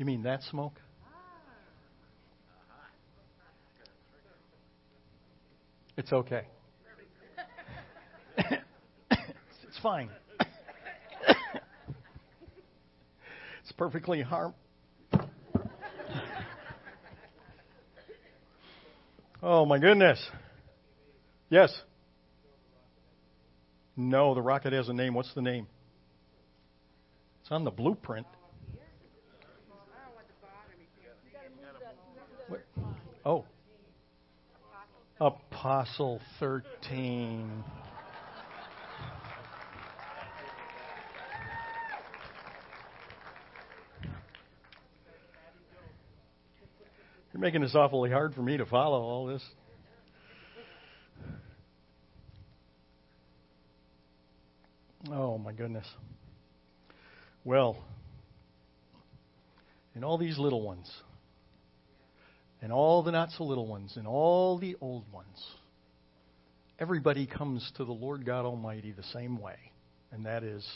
You mean that smoke? It's okay. it's fine. it's perfectly harm. Oh my goodness. Yes. No, the rocket has a name. What's the name? It's on the blueprint. What? Oh. Apostle 13. You're making this awfully hard for me to follow all this. Oh, my goodness. Well, in all these little ones, and all the not so little ones, and all the old ones, everybody comes to the Lord God Almighty the same way, and that is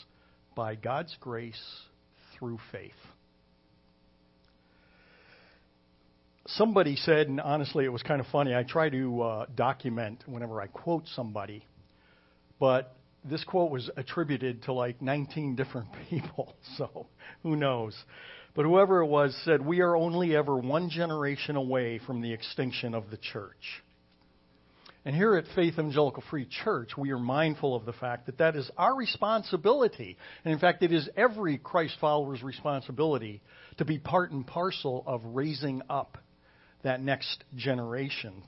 by God's grace through faith. Somebody said, and honestly, it was kind of funny. I try to uh, document whenever I quote somebody, but this quote was attributed to like 19 different people, so who knows? But whoever it was said, We are only ever one generation away from the extinction of the church. And here at Faith Evangelical Free Church, we are mindful of the fact that that is our responsibility. And in fact, it is every Christ follower's responsibility to be part and parcel of raising up that next generation,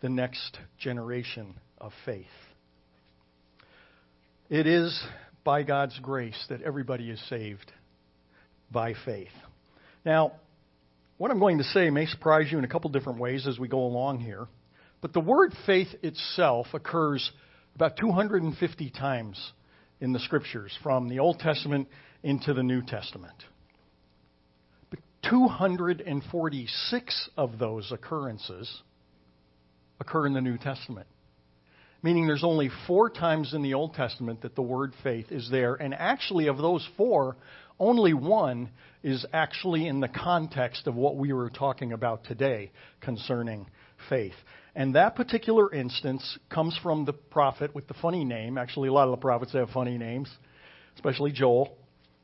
the next generation of faith. It is by God's grace that everybody is saved by faith. Now, what I'm going to say may surprise you in a couple different ways as we go along here, but the word faith itself occurs about 250 times in the scriptures from the Old Testament into the New Testament. But 246 of those occurrences occur in the New Testament meaning there's only four times in the Old Testament that the word faith is there. And actually, of those four, only one is actually in the context of what we were talking about today concerning faith. And that particular instance comes from the prophet with the funny name. Actually, a lot of the prophets have funny names, especially Joel.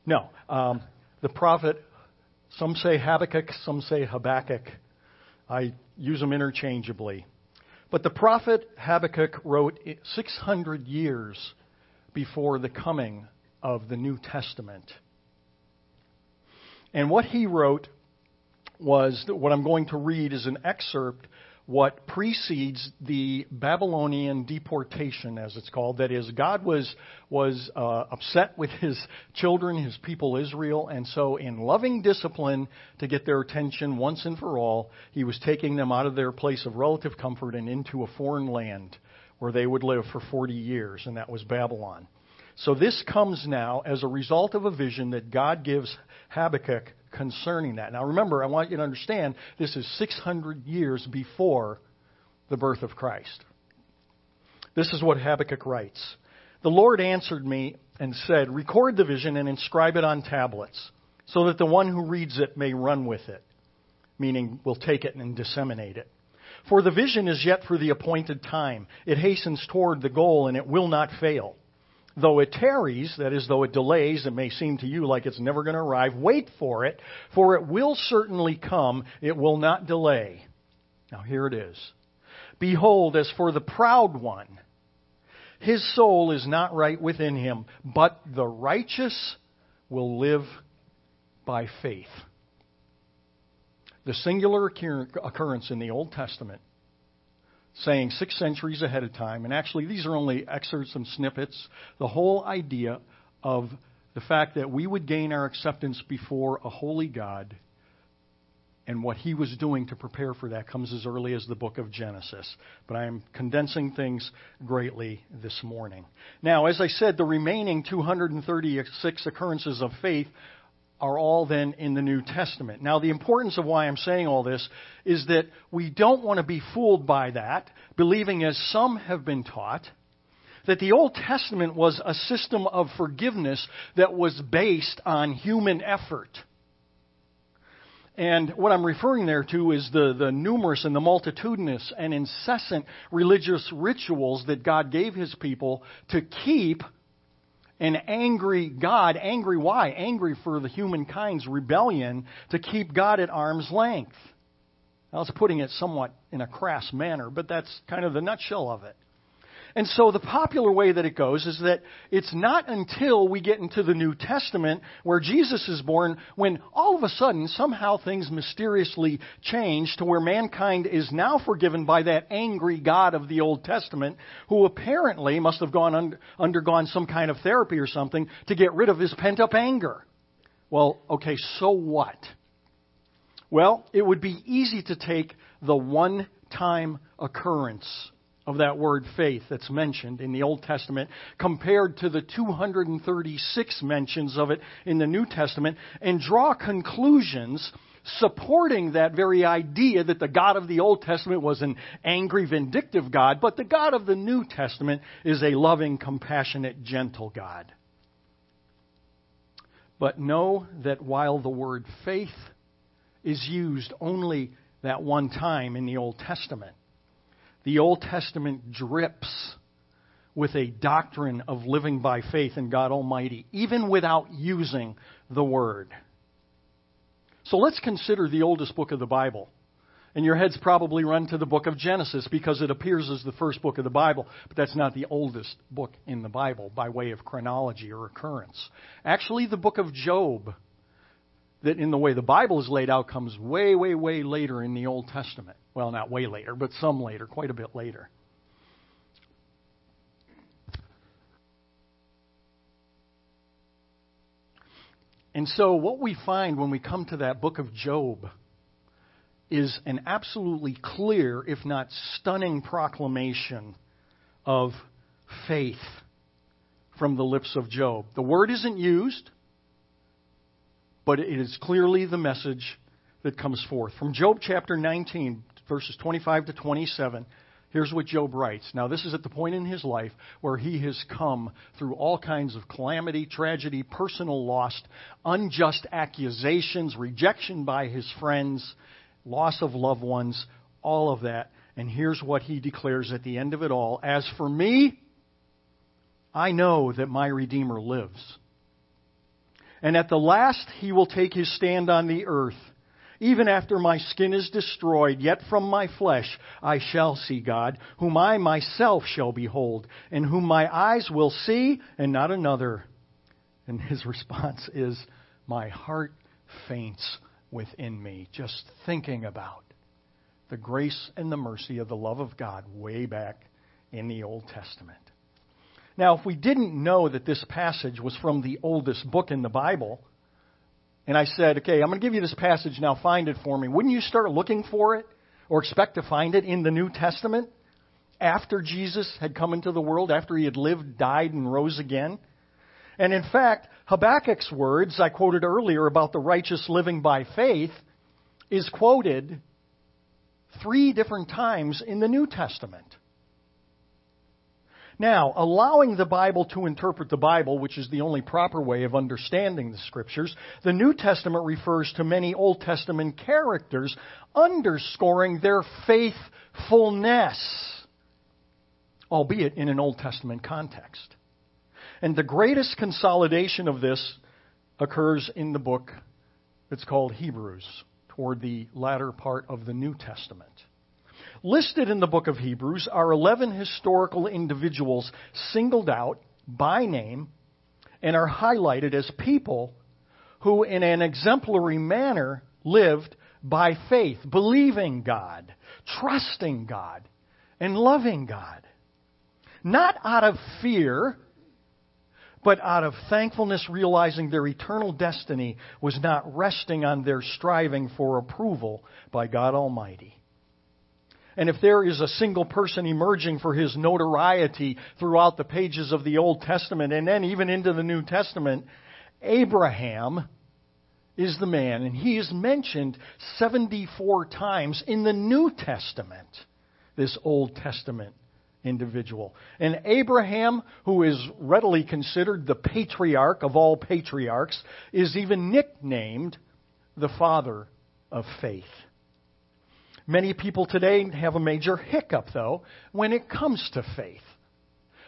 No, um, the prophet, some say Habakkuk, some say Habakkuk. I use them interchangeably. But the prophet Habakkuk wrote 600 years before the coming of the New Testament. And what he wrote was what I'm going to read is an excerpt what precedes the Babylonian deportation, as it's called. That is, God was was uh, upset with His children, His people Israel, and so in loving discipline to get their attention once and for all, He was taking them out of their place of relative comfort and into a foreign land where they would live for 40 years, and that was Babylon. So this comes now as a result of a vision that God gives Habakkuk concerning that. Now remember, I want you to understand this is 600 years before the birth of Christ. This is what Habakkuk writes. The Lord answered me and said, Record the vision and inscribe it on tablets, so that the one who reads it may run with it, meaning will take it and disseminate it. For the vision is yet for the appointed time. It hastens toward the goal and it will not fail. Though it tarries, that is, though it delays, it may seem to you like it's never going to arrive, wait for it, for it will certainly come, it will not delay. Now here it is. Behold, as for the proud one, his soul is not right within him, but the righteous will live by faith. The singular occurrence in the Old Testament saying six centuries ahead of time. And actually, these are only excerpts and snippets. The whole idea of the fact that we would gain our acceptance before a holy God and what he was doing to prepare for that comes as early as the book of Genesis. But I am condensing things greatly this morning. Now, as I said, the remaining 236 occurrences of faith are all then in the New Testament. Now, the importance of why I'm saying all this is that we don't want to be fooled by that, believing, as some have been taught, that the Old Testament was a system of forgiveness that was based on human effort. And what I'm referring there to is the, the numerous and the multitudinous and incessant religious rituals that God gave his people to keep an angry God, angry why? Angry for the humankind's rebellion to keep God at arm's length. I was putting it somewhat in a crass manner, but that's kind of the nutshell of it. And so the popular way that it goes is that it's not until we get into the New Testament where Jesus is born when all of a sudden somehow things mysteriously change to where mankind is now forgiven by that angry God of the Old Testament who apparently must have gone un- undergone some kind of therapy or something to get rid of his pent up anger. Well, okay, so what? Well, it would be easy to take the one time occurrence of that word faith that's mentioned in the Old Testament compared to the 236 mentions of it in the New Testament and draw conclusions supporting that very idea that the God of the Old Testament was an angry, vindictive God, but the God of the New Testament is a loving, compassionate, gentle God. But know that while the word faith is used only that one time in the Old Testament, the Old Testament drips with a doctrine of living by faith in God Almighty, even without using the word. So let's consider the oldest book of the Bible. And your heads probably run to the book of Genesis because it appears as the first book of the Bible, but that's not the oldest book in the Bible by way of chronology or occurrence. Actually, the book of Job, that in the way the Bible is laid out, comes way, way, way later in the Old Testament. Well, not way later, but some later, quite a bit later. And so, what we find when we come to that book of Job is an absolutely clear, if not stunning, proclamation of faith from the lips of Job. The word isn't used, but it is clearly the message that comes forth. From Job chapter 19, verses 25 to 27, here's what Job writes. Now, this is at the point in his life where he has come through all kinds of calamity, tragedy, personal loss, unjust accusations, rejection by his friends, loss of loved ones, all of that. And here's what he declares at the end of it all As for me, I know that my Redeemer lives. And at the last, he will take his stand on the earth. Even after my skin is destroyed, yet from my flesh I shall see God, whom I myself shall behold, and whom my eyes will see, and not another. And his response is, My heart faints within me, just thinking about the grace and the mercy of the love of God way back in the Old Testament. Now, if we didn't know that this passage was from the oldest book in the Bible, and I said, okay, I'm going to give you this passage now, find it for me. Wouldn't you start looking for it or expect to find it in the New Testament after Jesus had come into the world, after he had lived, died, and rose again? And in fact, Habakkuk's words I quoted earlier about the righteous living by faith is quoted three different times in the New Testament. Now, allowing the Bible to interpret the Bible, which is the only proper way of understanding the Scriptures, the New Testament refers to many Old Testament characters, underscoring their faithfulness, albeit in an Old Testament context. And the greatest consolidation of this occurs in the book that's called Hebrews, toward the latter part of the New Testament. Listed in the book of Hebrews are 11 historical individuals singled out by name and are highlighted as people who, in an exemplary manner, lived by faith, believing God, trusting God, and loving God. Not out of fear, but out of thankfulness, realizing their eternal destiny was not resting on their striving for approval by God Almighty. And if there is a single person emerging for his notoriety throughout the pages of the Old Testament and then even into the New Testament, Abraham is the man. And he is mentioned 74 times in the New Testament, this Old Testament individual. And Abraham, who is readily considered the patriarch of all patriarchs, is even nicknamed the father of faith. Many people today have a major hiccup, though, when it comes to faith.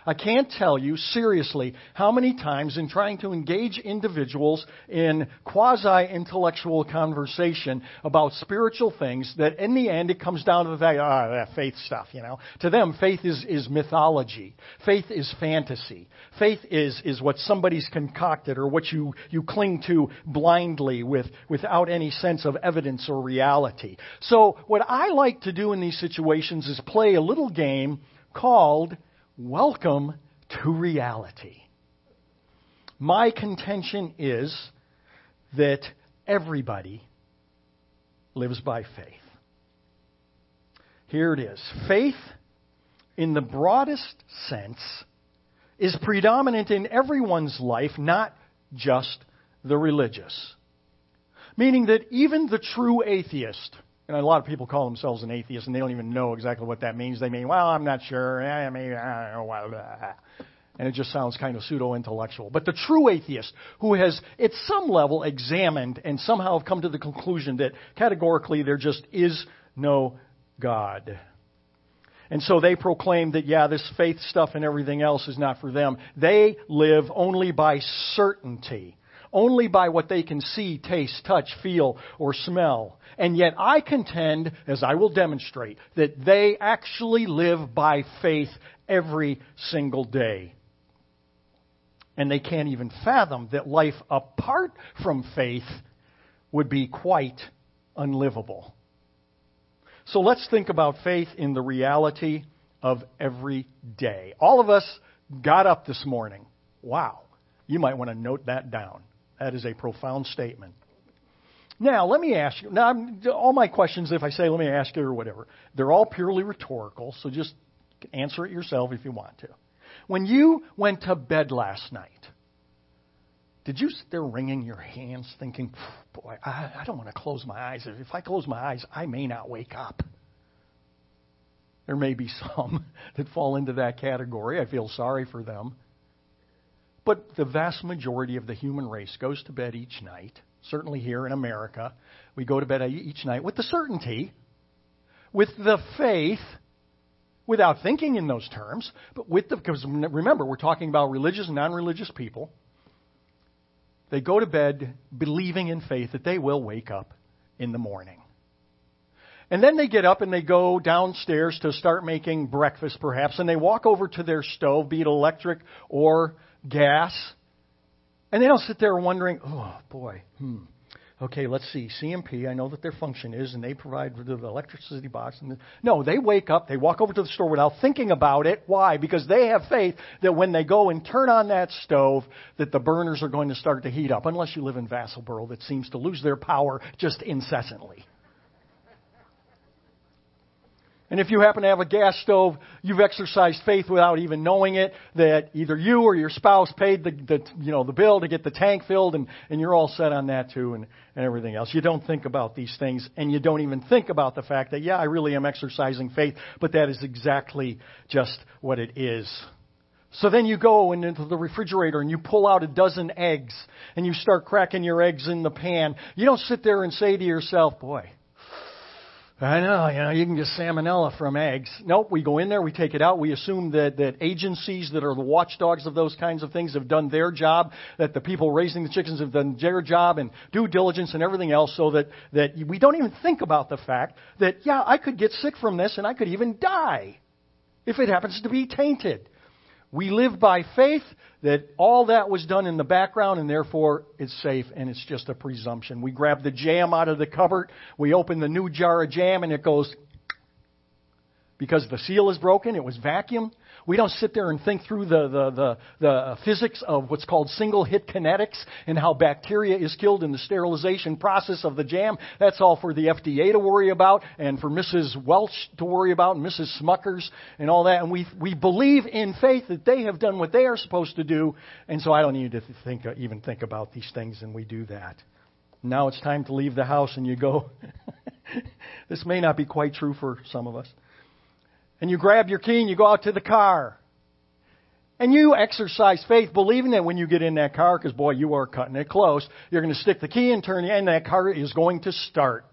I can't tell you seriously how many times in trying to engage individuals in quasi intellectual conversation about spiritual things that in the end it comes down to the fact, ah, that faith stuff, you know. To them, faith is, is mythology. Faith is fantasy. Faith is, is what somebody's concocted or what you, you cling to blindly with, without any sense of evidence or reality. So what I like to do in these situations is play a little game called Welcome to reality. My contention is that everybody lives by faith. Here it is. Faith, in the broadest sense, is predominant in everyone's life, not just the religious. Meaning that even the true atheist and a lot of people call themselves an atheist and they don't even know exactly what that means. They mean, well, I'm not sure. I mean, I don't know. And it just sounds kind of pseudo intellectual. But the true atheist, who has at some level examined and somehow have come to the conclusion that categorically there just is no God. And so they proclaim that, yeah, this faith stuff and everything else is not for them. They live only by certainty only by what they can see, taste, touch, feel, or smell. And yet I contend, as I will demonstrate, that they actually live by faith every single day. And they can't even fathom that life apart from faith would be quite unlivable. So let's think about faith in the reality of every day. All of us got up this morning. Wow. You might want to note that down. That is a profound statement. Now, let me ask you. Now, all my questions, if I say, let me ask you or whatever, they're all purely rhetorical, so just answer it yourself if you want to. When you went to bed last night, did you sit there wringing your hands thinking, boy, I, I don't want to close my eyes. If I close my eyes, I may not wake up? There may be some that fall into that category. I feel sorry for them. But the vast majority of the human race goes to bed each night, certainly here in America. We go to bed each night with the certainty, with the faith, without thinking in those terms, but with the, because remember, we're talking about religious and non religious people. They go to bed believing in faith that they will wake up in the morning. And then they get up and they go downstairs to start making breakfast, perhaps, and they walk over to their stove, be it electric or gas. And they don't sit there wondering, oh boy, hmm. Okay, let's see. CMP, I know that their function is, and they provide the electricity box. And the, no, they wake up, they walk over to the store without thinking about it. Why? Because they have faith that when they go and turn on that stove, that the burners are going to start to heat up. Unless you live in Vassalboro, that seems to lose their power just incessantly. And if you happen to have a gas stove, you've exercised faith without even knowing it that either you or your spouse paid the, the you know the bill to get the tank filled, and, and you're all set on that too, and, and everything else. You don't think about these things, and you don't even think about the fact that yeah, I really am exercising faith, but that is exactly just what it is. So then you go into the refrigerator and you pull out a dozen eggs and you start cracking your eggs in the pan. You don't sit there and say to yourself, boy, I know, you know, you can get salmonella from eggs. Nope, we go in there, we take it out, we assume that, that agencies that are the watchdogs of those kinds of things have done their job, that the people raising the chickens have done their job and due diligence and everything else so that, that we don't even think about the fact that, yeah, I could get sick from this and I could even die if it happens to be tainted. We live by faith that all that was done in the background and therefore it's safe and it's just a presumption. We grab the jam out of the cupboard, we open the new jar of jam and it goes because the seal is broken, it was vacuum. We don't sit there and think through the, the, the, the physics of what's called single hit kinetics and how bacteria is killed in the sterilization process of the jam. That's all for the FDA to worry about and for Mrs. Welch to worry about and Mrs. Smuckers and all that. And we, we believe in faith that they have done what they are supposed to do. And so I don't need to think, uh, even think about these things and we do that. Now it's time to leave the house and you go, this may not be quite true for some of us and you grab your key and you go out to the car. And you exercise faith, believing that when you get in that car, because boy, you are cutting it close, you're going to stick the key in, turn, it, and that car is going to start.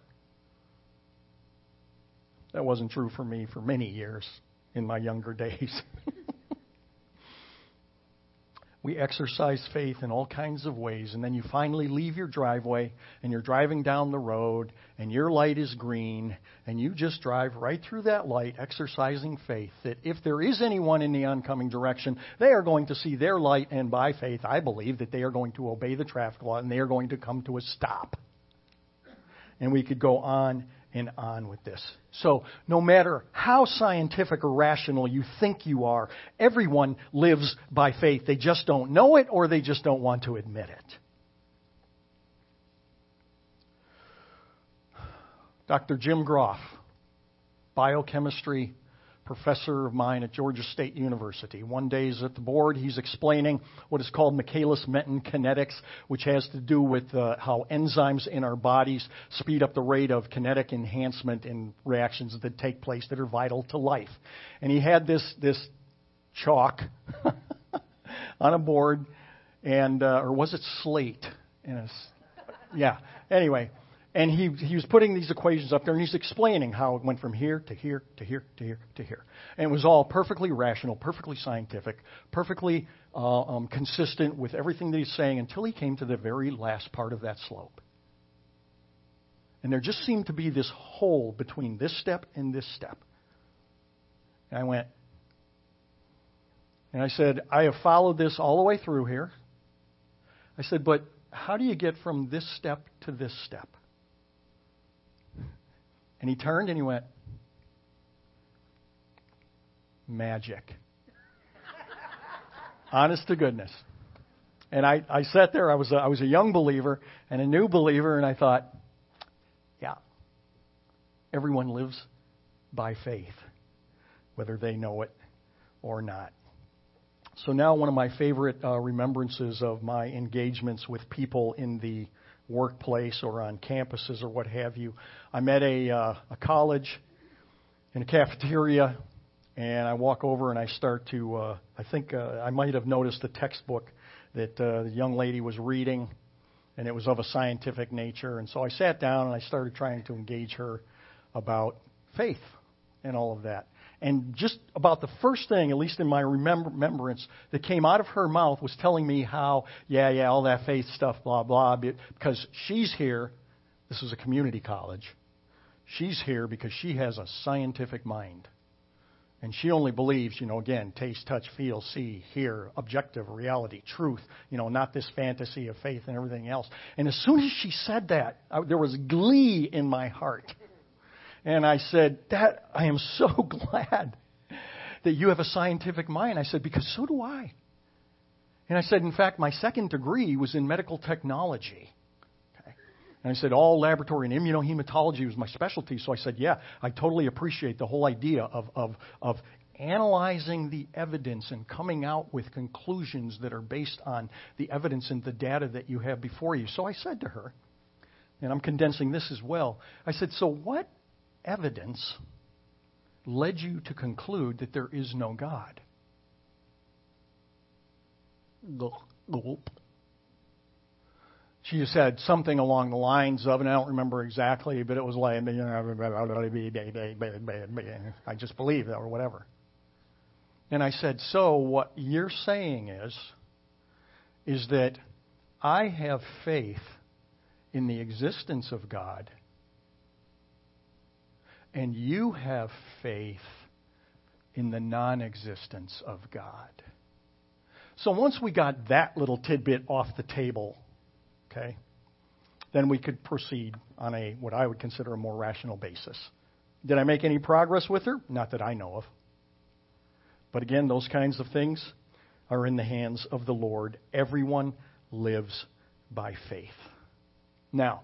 That wasn't true for me for many years in my younger days we exercise faith in all kinds of ways, and then you finally leave your driveway and you're driving down the road and your light is green, and you just drive right through that light, exercising faith that if there is anyone in the oncoming direction, they are going to see their light, and by faith, I believe that they are going to obey the traffic law and they are going to come to a stop. And we could go on and on with this. So, no matter how scientific or rational you think you are, everyone lives by faith. They just don't know it or they just don't want to admit it. Dr. Jim Groff, biochemistry professor of mine at Georgia State University. One day he's at the board, he's explaining what is called Michaelis Menten kinetics, which has to do with uh, how enzymes in our bodies speed up the rate of kinetic enhancement in reactions that take place that are vital to life. And he had this, this chalk on a board, and uh, or was it slate? yeah. Anyway, and he, he was putting these equations up there and he's explaining how it went from here to here to here to here to here. And it was all perfectly rational, perfectly scientific, perfectly uh, um, consistent with everything that he's saying until he came to the very last part of that slope. And there just seemed to be this hole between this step and this step. And I went, and I said, I have followed this all the way through here. I said, but how do you get from this step to this step? And he turned and he went, Magic. Honest to goodness. And I, I sat there, I was, a, I was a young believer and a new believer, and I thought, yeah, everyone lives by faith, whether they know it or not. So now, one of my favorite uh, remembrances of my engagements with people in the workplace or on campuses or what have you. I'm at a, uh, a college in a cafeteria, and I walk over and I start to. Uh, I think uh, I might have noticed the textbook that uh, the young lady was reading, and it was of a scientific nature. And so I sat down and I started trying to engage her about faith and all of that. And just about the first thing, at least in my remembrance, that came out of her mouth was telling me how, yeah, yeah, all that faith stuff, blah, blah, because she's here. This is a community college. She's here because she has a scientific mind. And she only believes, you know, again, taste, touch, feel, see, hear, objective reality, truth, you know, not this fantasy of faith and everything else. And as soon as she said that, I, there was glee in my heart. And I said, That I am so glad that you have a scientific mind. I said, Because so do I. And I said, In fact, my second degree was in medical technology. And I said, All laboratory and immunohematology was my specialty. So I said, Yeah, I totally appreciate the whole idea of, of, of analyzing the evidence and coming out with conclusions that are based on the evidence and the data that you have before you. So I said to her, and I'm condensing this as well, I said, So what evidence led you to conclude that there is no God? Gulp. She said something along the lines of, and I don't remember exactly, but it was like, I just believe that or whatever. And I said, so what you're saying is, is that I have faith in the existence of God and you have faith in the non existence of God. So once we got that little tidbit off the table, okay, then we could proceed on a what I would consider a more rational basis. Did I make any progress with her? Not that I know of. But again, those kinds of things are in the hands of the Lord. Everyone lives by faith. Now,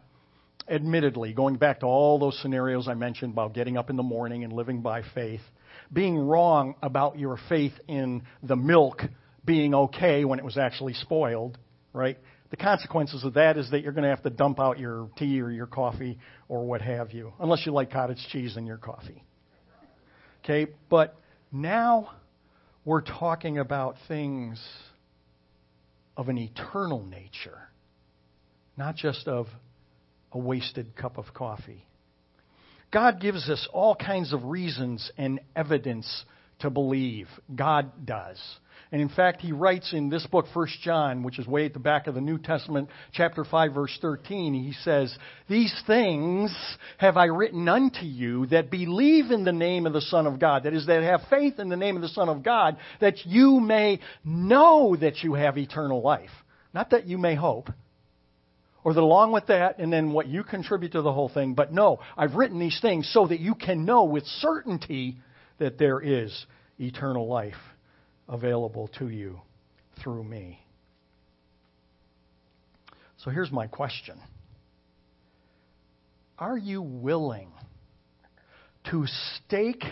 admittedly, going back to all those scenarios I mentioned about getting up in the morning and living by faith, being wrong about your faith in the milk being okay when it was actually spoiled, right? The consequences of that is that you're going to have to dump out your tea or your coffee or what have you, unless you like cottage cheese in your coffee. Okay, but now we're talking about things of an eternal nature, not just of a wasted cup of coffee. God gives us all kinds of reasons and evidence to believe. God does. And in fact, he writes in this book, 1 John, which is way at the back of the New Testament, chapter 5, verse 13, he says, These things have I written unto you that believe in the name of the Son of God. That is, that have faith in the name of the Son of God, that you may know that you have eternal life. Not that you may hope. Or that along with that, and then what you contribute to the whole thing, but no, I've written these things so that you can know with certainty that there is eternal life available to you through me. So here's my question Are you willing to stake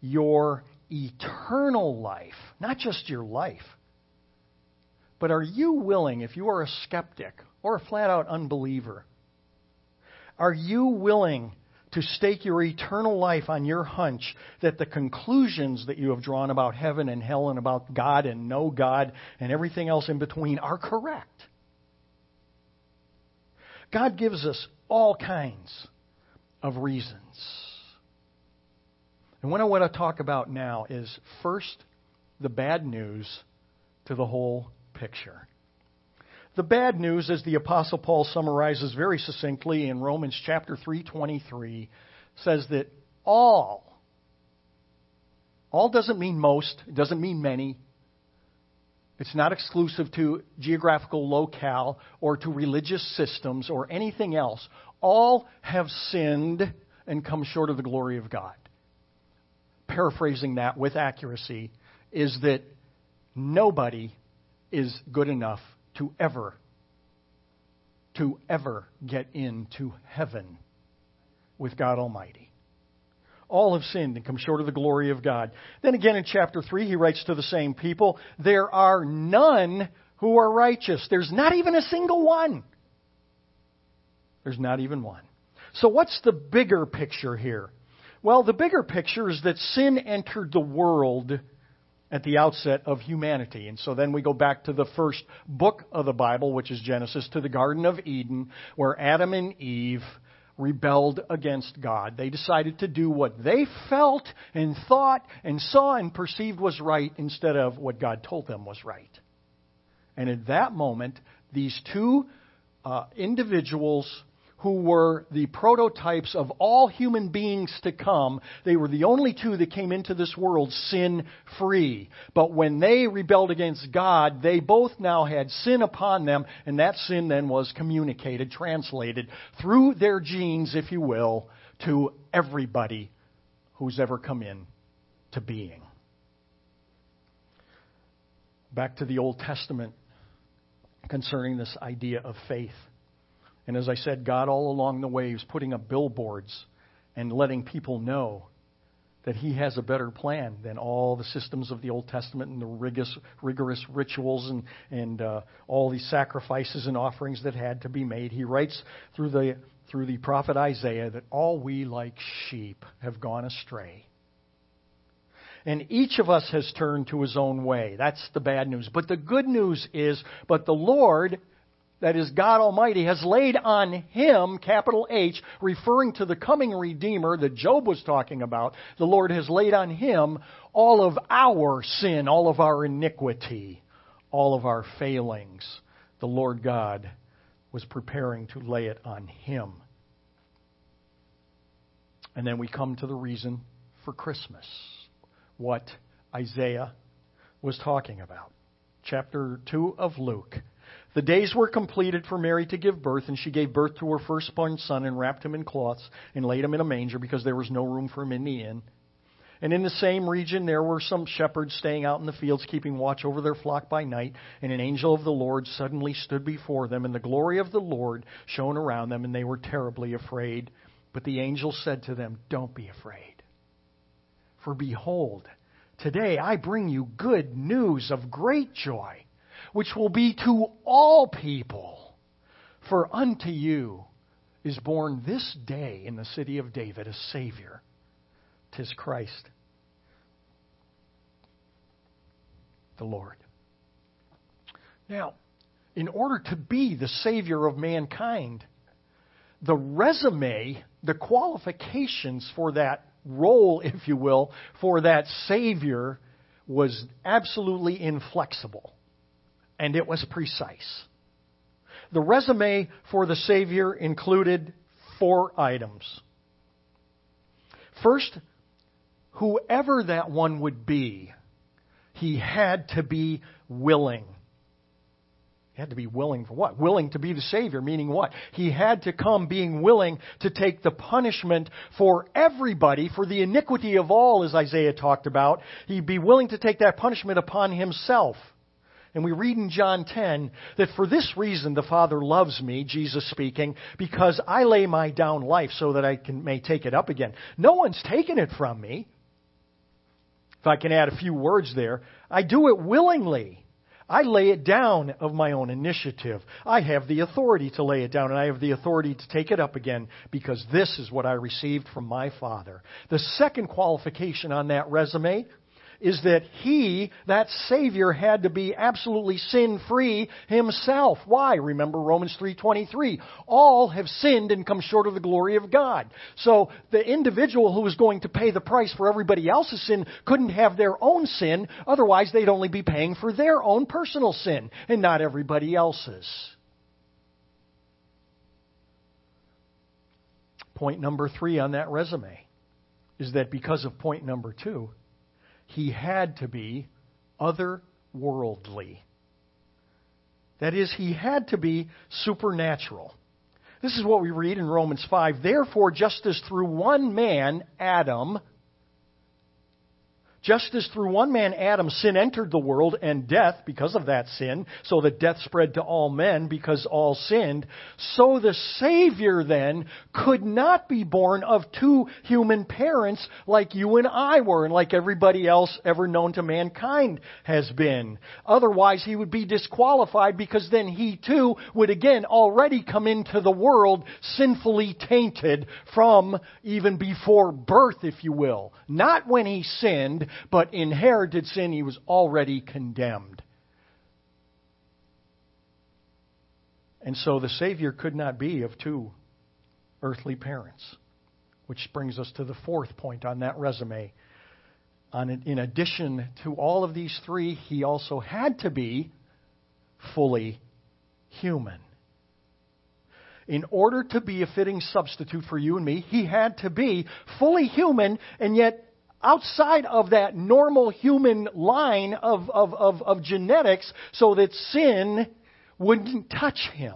your eternal life, not just your life, but are you willing, if you are a skeptic or a flat out unbeliever, are you willing to stake your eternal life on your hunch that the conclusions that you have drawn about heaven and hell and about God and no God and everything else in between are correct. God gives us all kinds of reasons. And what I want to talk about now is first the bad news to the whole picture. The bad news, as the Apostle Paul summarizes very succinctly in Romans chapter 3:23, says that all, all doesn't mean most, it doesn't mean many. It's not exclusive to geographical locale or to religious systems or anything else. All have sinned and come short of the glory of God. Paraphrasing that with accuracy is that nobody is good enough to ever to ever get into heaven with God Almighty. All have sinned and come short of the glory of God. Then again in chapter 3, he writes to the same people, There are none who are righteous. There's not even a single one. There's not even one. So, what's the bigger picture here? Well, the bigger picture is that sin entered the world at the outset of humanity. And so then we go back to the first book of the Bible, which is Genesis, to the Garden of Eden, where Adam and Eve rebelled against God. They decided to do what they felt and thought and saw and perceived was right instead of what God told them was right. And at that moment, these two uh, individuals who were the prototypes of all human beings to come. They were the only two that came into this world sin free. But when they rebelled against God, they both now had sin upon them, and that sin then was communicated, translated through their genes, if you will, to everybody who's ever come in to being. Back to the Old Testament concerning this idea of faith. And as I said, God all along the way is putting up billboards and letting people know that He has a better plan than all the systems of the Old Testament and the rigorous, rigorous rituals and, and uh, all these sacrifices and offerings that had to be made. He writes through the, through the prophet Isaiah that all we like sheep have gone astray. And each of us has turned to his own way. That's the bad news. But the good news is, but the Lord that is God Almighty, has laid on him, capital H, referring to the coming Redeemer that Job was talking about, the Lord has laid on him all of our sin, all of our iniquity, all of our failings. The Lord God was preparing to lay it on him. And then we come to the reason for Christmas, what Isaiah was talking about. Chapter 2 of Luke the days were completed for Mary to give birth, and she gave birth to her firstborn son and wrapped him in cloths and laid him in a manger because there was no room for him in the inn. And in the same region there were some shepherds staying out in the fields, keeping watch over their flock by night. And an angel of the Lord suddenly stood before them, and the glory of the Lord shone around them, and they were terribly afraid. But the angel said to them, Don't be afraid. For behold, today I bring you good news of great joy which will be to all people. For unto you is born this day in the city of David a Savior. Tis Christ, the Lord. Now, in order to be the Savior of mankind, the resume the qualifications for that role, if you will, for that Savior was absolutely inflexible. And it was precise. The resume for the Savior included four items. First, whoever that one would be, he had to be willing. He had to be willing for what? Willing to be the Savior, meaning what? He had to come being willing to take the punishment for everybody, for the iniquity of all, as Isaiah talked about. He'd be willing to take that punishment upon himself. And we read in John 10 that for this reason the Father loves me, Jesus speaking, because I lay my down life so that I can, may take it up again. No one's taken it from me. If I can add a few words there, I do it willingly. I lay it down of my own initiative. I have the authority to lay it down, and I have the authority to take it up again because this is what I received from my Father. The second qualification on that resume is that he, that Savior, had to be absolutely sin-free himself. Why? Remember Romans 3.23. All have sinned and come short of the glory of God. So the individual who was going to pay the price for everybody else's sin couldn't have their own sin, otherwise they'd only be paying for their own personal sin and not everybody else's. Point number three on that resume is that because of point number two, he had to be otherworldly. That is, he had to be supernatural. This is what we read in Romans 5. Therefore, just as through one man, Adam, just as through one man, Adam, sin entered the world and death because of that sin, so that death spread to all men because all sinned, so the Savior then could not be born of two human parents like you and I were and like everybody else ever known to mankind has been. Otherwise, he would be disqualified because then he too would again already come into the world sinfully tainted from even before birth, if you will. Not when he sinned, but in inherited sin, he was already condemned. And so the Savior could not be of two earthly parents. Which brings us to the fourth point on that resume. On, in addition to all of these three, he also had to be fully human. In order to be a fitting substitute for you and me, he had to be fully human and yet outside of that normal human line of, of, of, of genetics so that sin wouldn't touch him.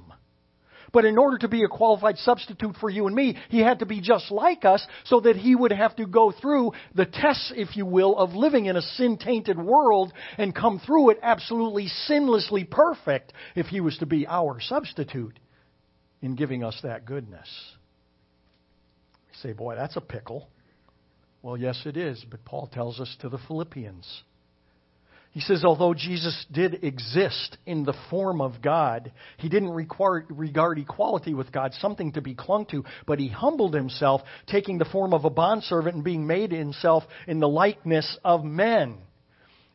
But in order to be a qualified substitute for you and me, he had to be just like us so that he would have to go through the tests, if you will, of living in a sin tainted world and come through it absolutely sinlessly perfect if he was to be our substitute in giving us that goodness. You say, boy, that's a pickle. Well, yes, it is, but Paul tells us to the Philippians. He says, although Jesus did exist in the form of God, he didn't require, regard equality with God something to be clung to, but he humbled himself, taking the form of a bondservant and being made himself in the likeness of men.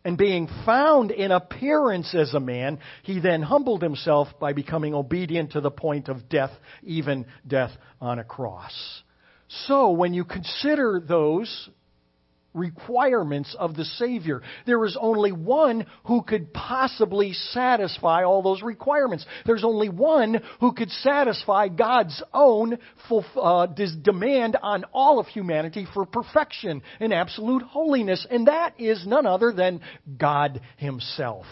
And being found in appearance as a man, he then humbled himself by becoming obedient to the point of death, even death on a cross. So, when you consider those requirements of the Savior, there is only one who could possibly satisfy all those requirements. There's only one who could satisfy God's own uh, demand on all of humanity for perfection and absolute holiness, and that is none other than God Himself.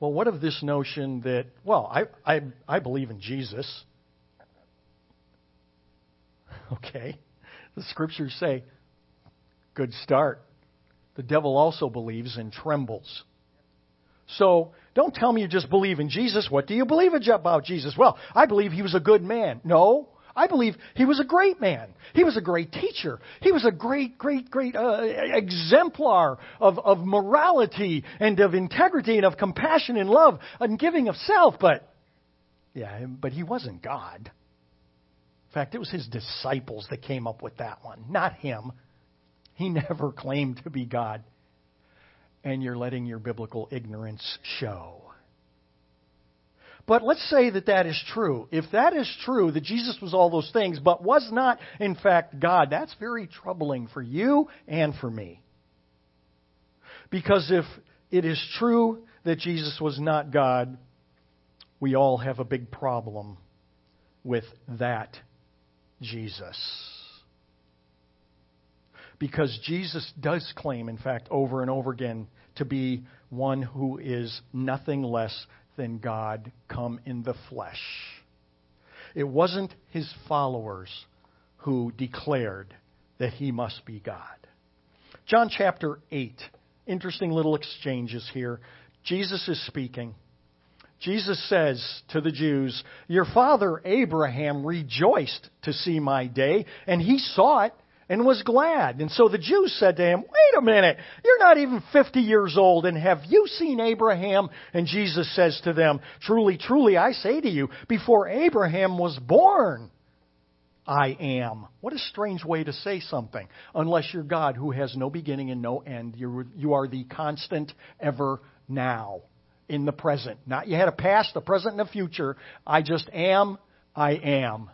Well, what of this notion that, well, I, I, I believe in Jesus. Okay. The scriptures say, good start. The devil also believes and trembles. So, don't tell me you just believe in Jesus. What do you believe about Jesus? Well, I believe he was a good man. No, I believe he was a great man. He was a great teacher. He was a great, great, great uh, exemplar of, of morality and of integrity and of compassion and love and giving of self. But, yeah, but he wasn't God. In fact, it was his disciples that came up with that one, not him. He never claimed to be God. And you're letting your biblical ignorance show. But let's say that that is true. If that is true, that Jesus was all those things, but was not, in fact, God, that's very troubling for you and for me. Because if it is true that Jesus was not God, we all have a big problem with that Jesus. Because Jesus does claim, in fact, over and over again, to be one who is nothing less than God come in the flesh. It wasn't his followers who declared that he must be God. John chapter 8. Interesting little exchanges here. Jesus is speaking. Jesus says to the Jews, Your father Abraham rejoiced to see my day, and he saw it and was glad. And so the Jews said to him, Wait a minute, you're not even 50 years old, and have you seen Abraham? And Jesus says to them, Truly, truly, I say to you, before Abraham was born, I am. What a strange way to say something. Unless you're God who has no beginning and no end. You're, you are the constant ever now in the present. Not you had a past, a present, and a future. I just am, I am.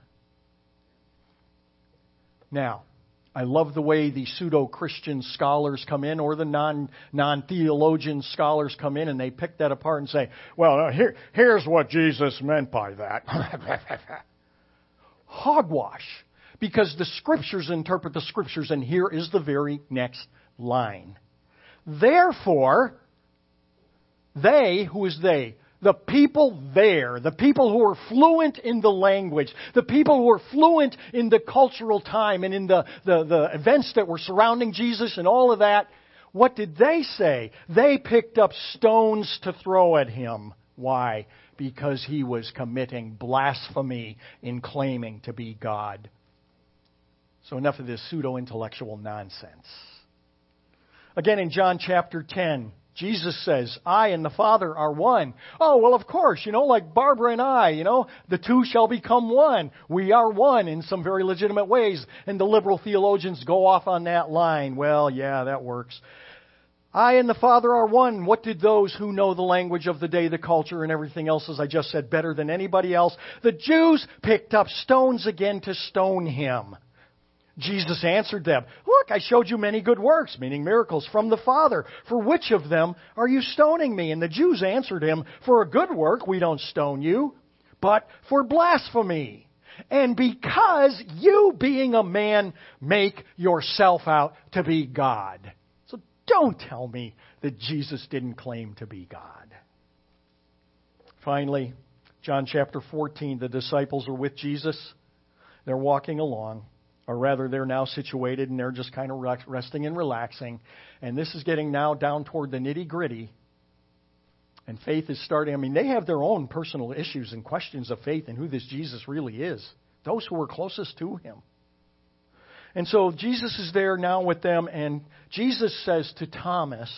Now, I love the way the pseudo Christian scholars come in or the non non theologian scholars come in and they pick that apart and say, well, uh, here, here's what Jesus meant by that. Hogwash. Because the scriptures interpret the scriptures, and here is the very next line. Therefore, they, who is they? The people there, the people who were fluent in the language, the people who were fluent in the cultural time and in the, the, the events that were surrounding Jesus and all of that, what did they say? They picked up stones to throw at him. Why? Because he was committing blasphemy in claiming to be God. So enough of this pseudo intellectual nonsense. Again, in John chapter 10, Jesus says, I and the Father are one. Oh, well, of course, you know, like Barbara and I, you know, the two shall become one. We are one in some very legitimate ways. And the liberal theologians go off on that line. Well, yeah, that works. I and the Father are one. What did those who know the language of the day, the culture, and everything else, as I just said, better than anybody else? The Jews picked up stones again to stone him. Jesus answered them, Look, I showed you many good works, meaning miracles, from the Father. For which of them are you stoning me? And the Jews answered him, For a good work we don't stone you, but for blasphemy. And because you, being a man, make yourself out to be God. So don't tell me that Jesus didn't claim to be God. Finally, John chapter 14, the disciples are with Jesus. They're walking along or rather they're now situated and they're just kind of resting and relaxing. And this is getting now down toward the nitty gritty. And faith is starting. I mean, they have their own personal issues and questions of faith and who this Jesus really is. Those who were closest to him. And so Jesus is there now with them, and Jesus says to Thomas,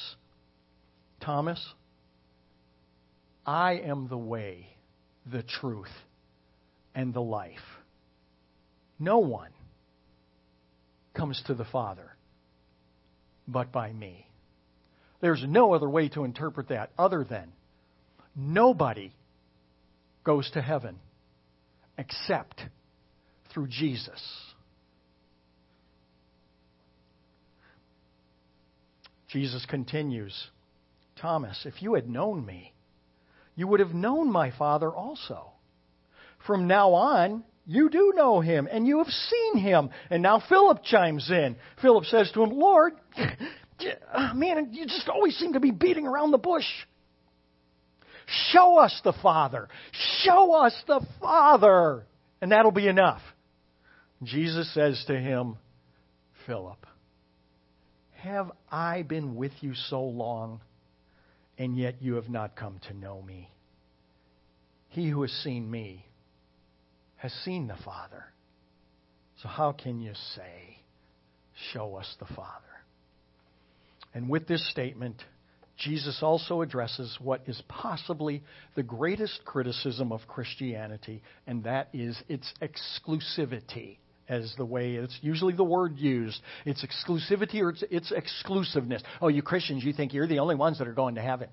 Thomas, I am the way, the truth, and the life. No one comes to the Father but by me. There's no other way to interpret that other than nobody goes to heaven except through Jesus. Jesus continues Thomas, if you had known me, you would have known my Father also. From now on, you do know him, and you have seen him. And now Philip chimes in. Philip says to him, Lord, man, you just always seem to be beating around the bush. Show us the Father. Show us the Father. And that'll be enough. Jesus says to him, Philip, have I been with you so long, and yet you have not come to know me? He who has seen me has seen the Father. So how can you say, Show us the Father? And with this statement, Jesus also addresses what is possibly the greatest criticism of Christianity, and that is its exclusivity, as the way it's usually the word used. It's exclusivity or it's, it's exclusiveness. Oh, you Christians, you think you're the only ones that are going to heaven.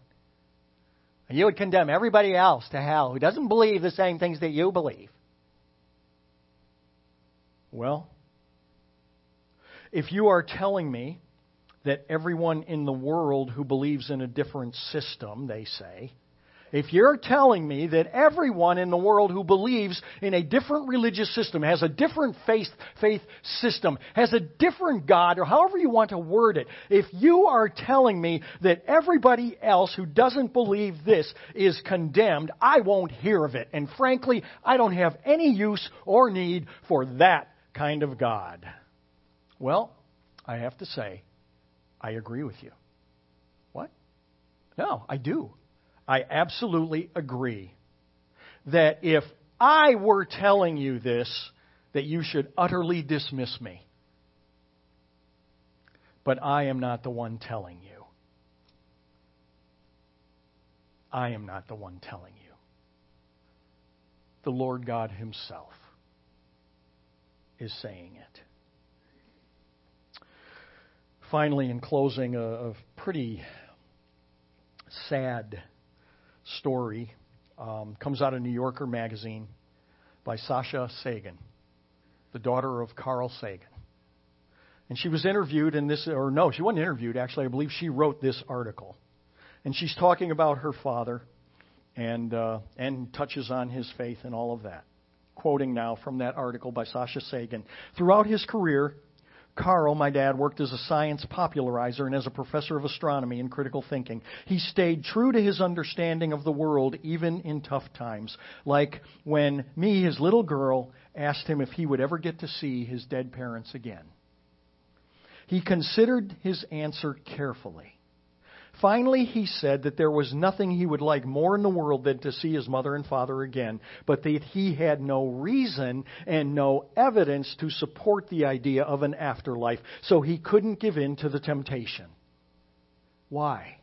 You would condemn everybody else to hell who doesn't believe the same things that you believe. Well, if you are telling me that everyone in the world who believes in a different system, they say, if you're telling me that everyone in the world who believes in a different religious system, has a different faith, faith system, has a different God, or however you want to word it, if you are telling me that everybody else who doesn't believe this is condemned, I won't hear of it. And frankly, I don't have any use or need for that kind of God. Well, I have to say, I agree with you. What? No, I do. I absolutely agree that if I were telling you this, that you should utterly dismiss me. But I am not the one telling you. I am not the one telling you. The Lord God Himself is saying it. Finally, in closing, a, a pretty sad story um, comes out of New Yorker magazine by Sasha Sagan, the daughter of Carl Sagan. And she was interviewed in this, or no, she wasn't interviewed, actually. I believe she wrote this article. And she's talking about her father and, uh, and touches on his faith and all of that. Quoting now from that article by Sasha Sagan. Throughout his career, Carl, my dad, worked as a science popularizer and as a professor of astronomy and critical thinking. He stayed true to his understanding of the world even in tough times, like when me, his little girl, asked him if he would ever get to see his dead parents again. He considered his answer carefully. Finally, he said that there was nothing he would like more in the world than to see his mother and father again, but that he had no reason and no evidence to support the idea of an afterlife, so he couldn't give in to the temptation. Why?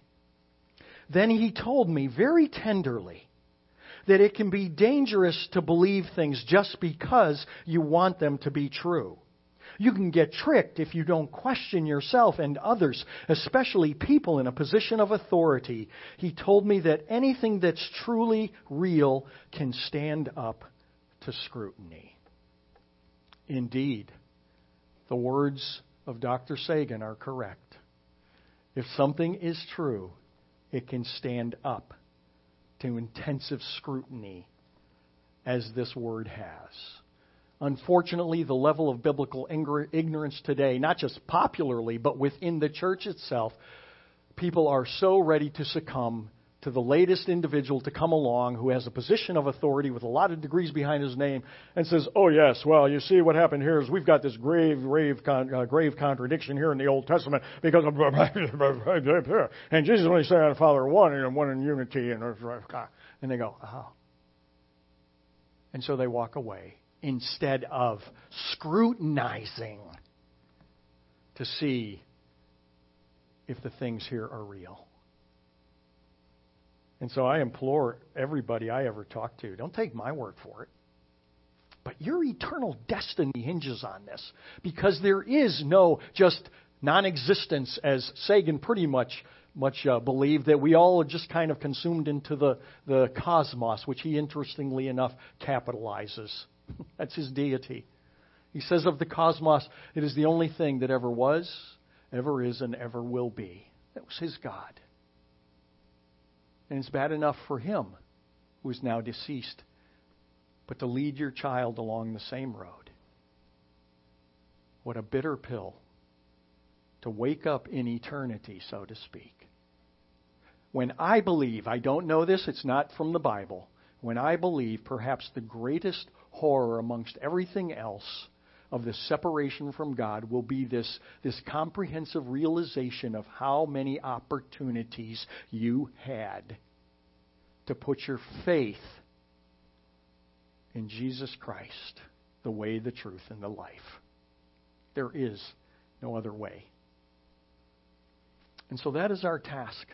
Then he told me very tenderly that it can be dangerous to believe things just because you want them to be true. You can get tricked if you don't question yourself and others, especially people in a position of authority. He told me that anything that's truly real can stand up to scrutiny. Indeed, the words of Dr. Sagan are correct. If something is true, it can stand up to intensive scrutiny as this word has. Unfortunately, the level of biblical ignorance today, not just popularly, but within the church itself, people are so ready to succumb to the latest individual to come along who has a position of authority with a lot of degrees behind his name and says, "Oh yes, well, you see what happened here is we've got this grave, grave, uh, grave contradiction here in the Old Testament because of and Jesus only said Father one and one in unity and and they go, oh, and so they walk away instead of scrutinizing to see if the things here are real. And so I implore everybody I ever talk to don't take my word for it. But your eternal destiny hinges on this because there is no just non existence, as Sagan pretty much much uh, believed that we all are just kind of consumed into the, the cosmos, which he interestingly enough capitalizes. That's his deity. He says of the cosmos, it is the only thing that ever was, ever is, and ever will be. That was his God. And it's bad enough for him, who is now deceased, but to lead your child along the same road. What a bitter pill to wake up in eternity, so to speak. When I believe, I don't know this, it's not from the Bible, when I believe perhaps the greatest horror amongst everything else of the separation from God will be this, this comprehensive realization of how many opportunities you had to put your faith in Jesus Christ, the way, the truth, and the life. There is no other way. And so that is our task.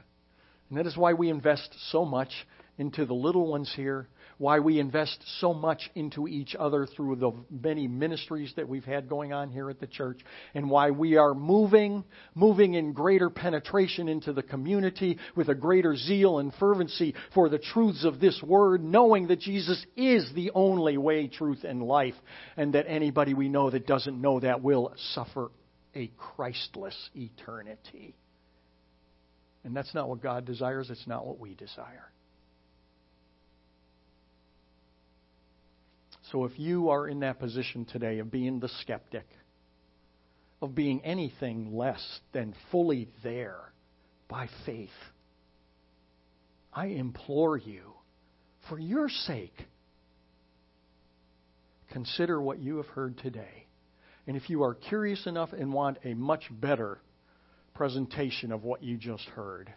And that is why we invest so much into the little ones here, why we invest so much into each other through the many ministries that we've had going on here at the church, and why we are moving, moving in greater penetration into the community with a greater zeal and fervency for the truths of this word, knowing that Jesus is the only way, truth, and life, and that anybody we know that doesn't know that will suffer a Christless eternity. And that's not what God desires, it's not what we desire. So if you are in that position today of being the skeptic, of being anything less than fully there by faith, I implore you, for your sake, consider what you have heard today. And if you are curious enough and want a much better presentation of what you just heard,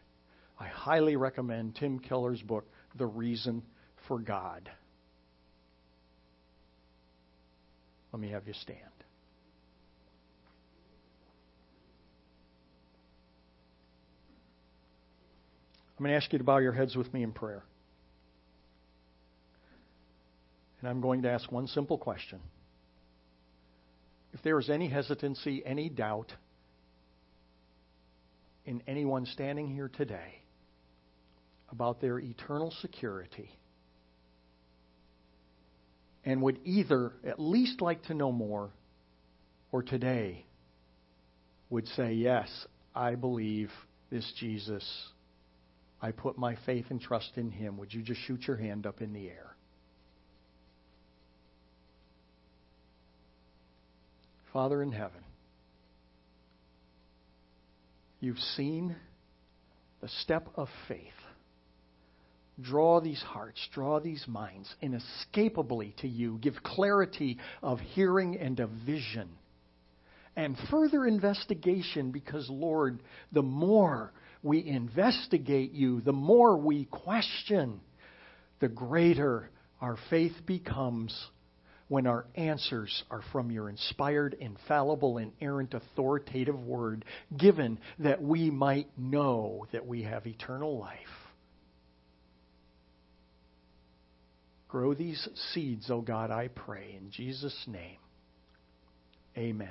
I highly recommend Tim Keller's book, The Reason for God. Let me have you stand. I'm going to ask you to bow your heads with me in prayer. And I'm going to ask one simple question. If there is any hesitancy, any doubt in anyone standing here today about their eternal security, and would either at least like to know more or today would say, Yes, I believe this Jesus. I put my faith and trust in him. Would you just shoot your hand up in the air? Father in heaven, you've seen the step of faith draw these hearts, draw these minds inescapably to you, give clarity of hearing and of vision. And further investigation, because, Lord, the more we investigate you, the more we question, the greater our faith becomes when our answers are from your inspired, infallible, inerrant, authoritative word, given that we might know that we have eternal life. Grow these seeds, O oh God, I pray. In Jesus' name, amen.